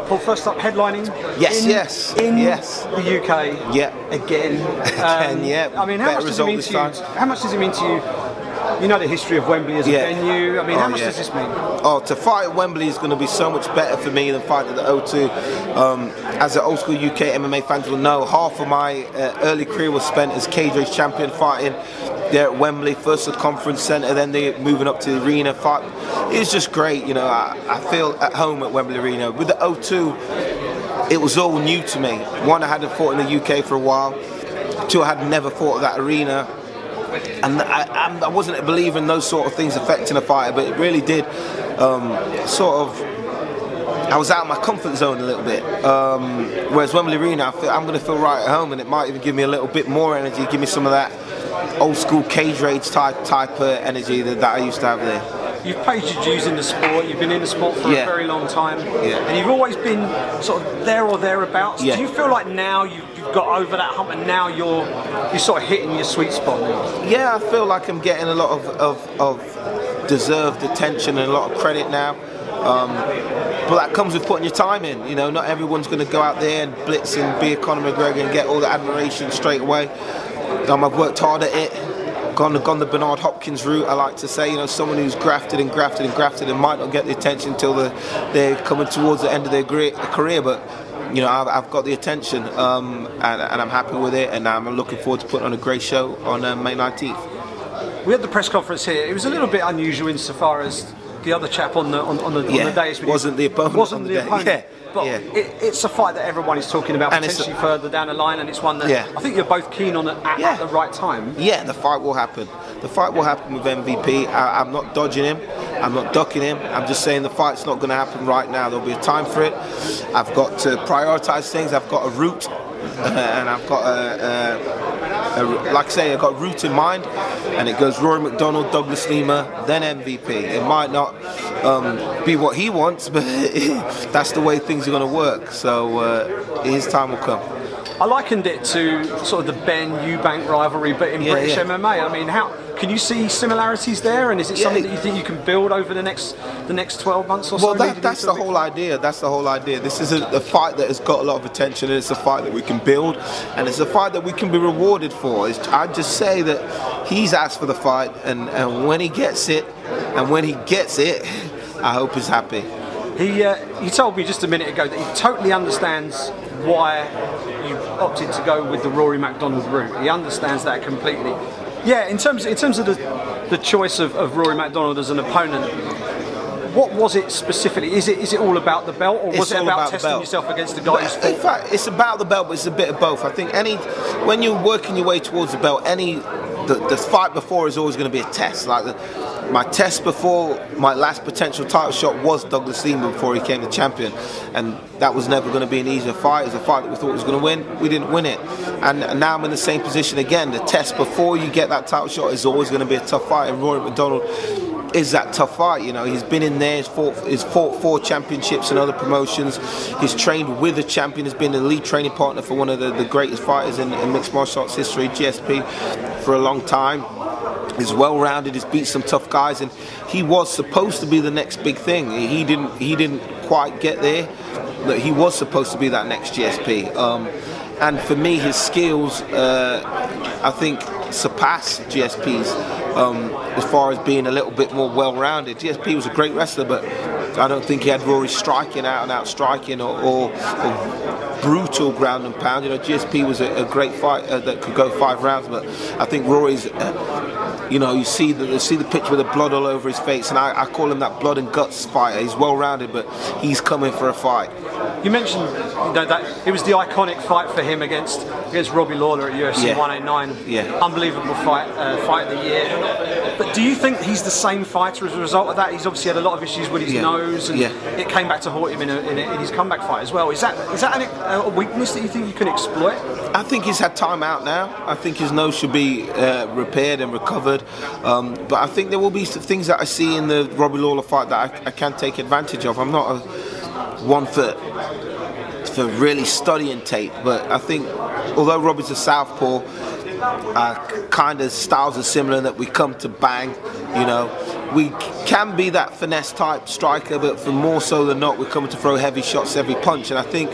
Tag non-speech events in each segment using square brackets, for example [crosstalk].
right, Paul. First up, headlining. Yes, in, yes, in yes. the UK. Yeah. Again. [laughs] Again, yeah. I mean, how Better much does it mean to you? How much does it mean to you? You know the history of Wembley as a Yeah. venue. I mean, how Oh, much yeah. does this mean? Oh, to fight at Wembley is going to be so much better for me than fighting at the O2. Um, as an old school UK MMA fans will know, half of my uh, early career was spent as cage champion fighting there at Wembley, first at Conference Centre, then they moving up to the arena. Fight. It was just great, you know. I, I feel at home at Wembley Arena. With the O2, it was all new to me. One, I hadn't fought in the UK for a while. Two, I had never fought at that arena and I, I wasn't a believer in those sort of things affecting a fighter, but it really did um, sort of. I was out of my comfort zone a little bit. Um, whereas Wembley Arena, I feel, I'm going to feel right at home, and it might even give me a little bit more energy, give me some of that old school cage rage type type of energy that, that I used to have there. You've paid your dues in the sport. You've been in the sport for Yeah. a very long time, Yeah. and you've always been sort of there or thereabouts. Yeah. Do you feel like now you've, you've got over that hump, and now you're you're sort of hitting your sweet spot now? Yeah, I feel like I'm getting a lot of, of, of deserved attention and a lot of credit now. Um, but that comes with putting your time in. You know, not everyone's going to go out there and blitz and be a Conor McGregor and get all the admiration straight away. Um, I've worked hard at it. Gone, gone the Bernard Hopkins route. I like to say, you know, someone who's grafted and grafted and grafted and might not get the attention until the, they're coming towards the end of their career, but you know, I've, I've got the attention um, and, and I'm happy with it, and I'm looking forward to putting on a great show on uh, May 19th. We had the press conference here. It was a little bit unusual insofar as the other chap on the on, on the, Yeah, on the dais wasn't the opponent wasn't on the the day. opponent. Yeah, But yeah. It, it's a fight that everyone is talking about And it's a- further down the line, and it's one that Yeah. I think you're both keen on at, at the right time. Yeah, the fight will happen. The fight will happen with MVP. I, am not dodging him. I'm not ducking him. I'm just saying the fight's not going to happen right now. There'll be a time for it. I've got to prioritize things. I've got a route, [laughs] and I've got a, a, a like I say, I've got a route in mind, and it goes Rory MacDonald, Douglas Lima, then MVP. It might not um, be what he wants, but [laughs] that's the way things are going to work. So uh, his time will come. I likened it to sort of the Benn Eubank rivalry, but in Yeah, British yeah. MMA. I mean, how can you see similarities there? And is it Yeah. something that you think you can build over the next the next 12 months or so? Well, that, that's the whole idea. That's the whole idea. This is a, a fight that has got a lot of attention, and it's a fight that we can build, and it's a fight that we can be rewarded for. It's, I just say that he's asked for the fight, and, and when he gets it, and when he gets it, [laughs] I hope he's happy. He, uh, he told me just a minute ago that he totally understands why you opted to go with the Rory MacDonald route. He understands that completely. Yeah, in terms in terms of the the choice of, of Rory MacDonald as an opponent, what was it specifically? Is it is it all about the belt, or was It's it about, about testing yourself against the guy in fact, it's about the belt, but it's a bit of both. I think any when you're working your way towards the belt, any the, the fight before is always going to be a test. Like the, my test before my last potential title shot was Douglas Lima before he became the champion, and that was never going to be an easier fight. It was a fight that we thought was going to win. We didn't win it, and, and now I'm in the same position again. The test before you get that title shot is always going to be a tough fight, and Rory MacDonald is that tough fight. You know, he's been in there, he's fought, he's fought four championships and other promotions. He's trained with a champion, has been the lead training partner for one of the, the greatest fighters in, in mixed martial arts history, GSP, for a long time. He's well rounded, he's beat some tough guys, and he was supposed to be the next big thing. He didn't he didn't quite get there, but he was supposed to be that next GSP. Um, and for me, his skills, uh, I think, surpass GSP's um, as far as being a little bit more well-rounded. GSP was a great wrestler, but I don't think he had Rory striking out and out striking or, or, or brutal ground and pound. You know, GSP was a, a great fight uh, that could go five rounds, but I think Rory's. Uh, you know, you see the you see the picture with the blood all over his face, and I, I call him that blood and guts fighter. He's well-rounded, but he's coming for a fight. You mentioned you know, that it was the iconic fight for him against against Robbie Lawler at UFC Yeah. 189. Yeah. Unbelievable fight, uh, fight of the year. But do you think he's the same fighter as a result of that? He's obviously had a lot of issues with his Yeah. nose, and Yeah. it came back to haunt him in, a, in, a, in his comeback fight as well. Is that is that an, a weakness that you think you can exploit? I think he's had time out now. I think his nose should be uh, repaired and recovered. Um, but I think there will be some things that I see in the Robbie Lawler fight that I, I can take advantage of. I'm not a one for for really studying tape, but I think although Robbie's a southpaw, uh, kind of styles are similar in that we come to bang, you know. we can be that finesse type striker, but for more so than not, we're coming to throw heavy shots every punch. And I think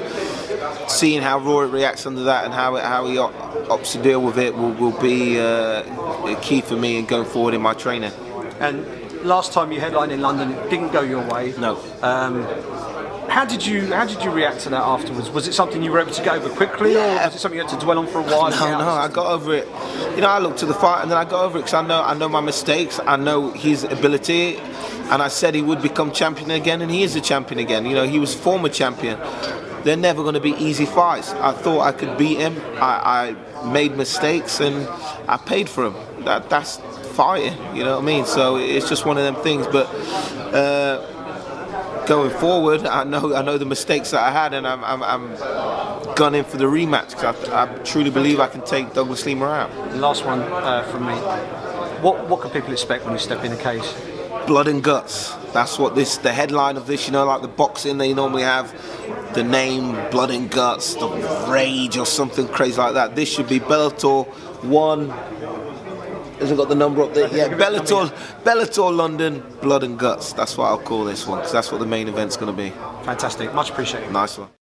seeing how Rory reacts under that and how how he opts to deal with it will, will be uh, key for me in going forward in my training. And last time you headlined in London, it didn't go your way. No. Um, how did you how did you react to that afterwards? Was it something you were able to get over quickly, yeah. or was it something you had to dwell on for a while? No, no, I got over it. You know, I looked to the fight and then I got over it because I know I know my mistakes. I know his ability, and I said he would become champion again, and he is a champion again. You know, he was former champion. They're never going to be easy fights. I thought I could beat him. I, I made mistakes and I paid for him. That that's fighting. You know what I mean? So it's just one of them things. But. Uh, going forward, I know I know the mistakes that I had, and I'm, I'm, I'm gunning for the rematch because I, I, truly believe I can take Douglas Lima out. Last one uh, from me. What what can people expect when you step in the cage? Blood and guts. That's what this the headline of this. You know, like the boxing, they normally have the name Blood and Guts, the Rage, or something crazy like that. This should be Bellator one has it got the number up there? Yeah, Bellator, Bellator London, Blood and Guts. That's what I'll call this one because that's what the main event's going to be. Fantastic. Much appreciated. Nice one.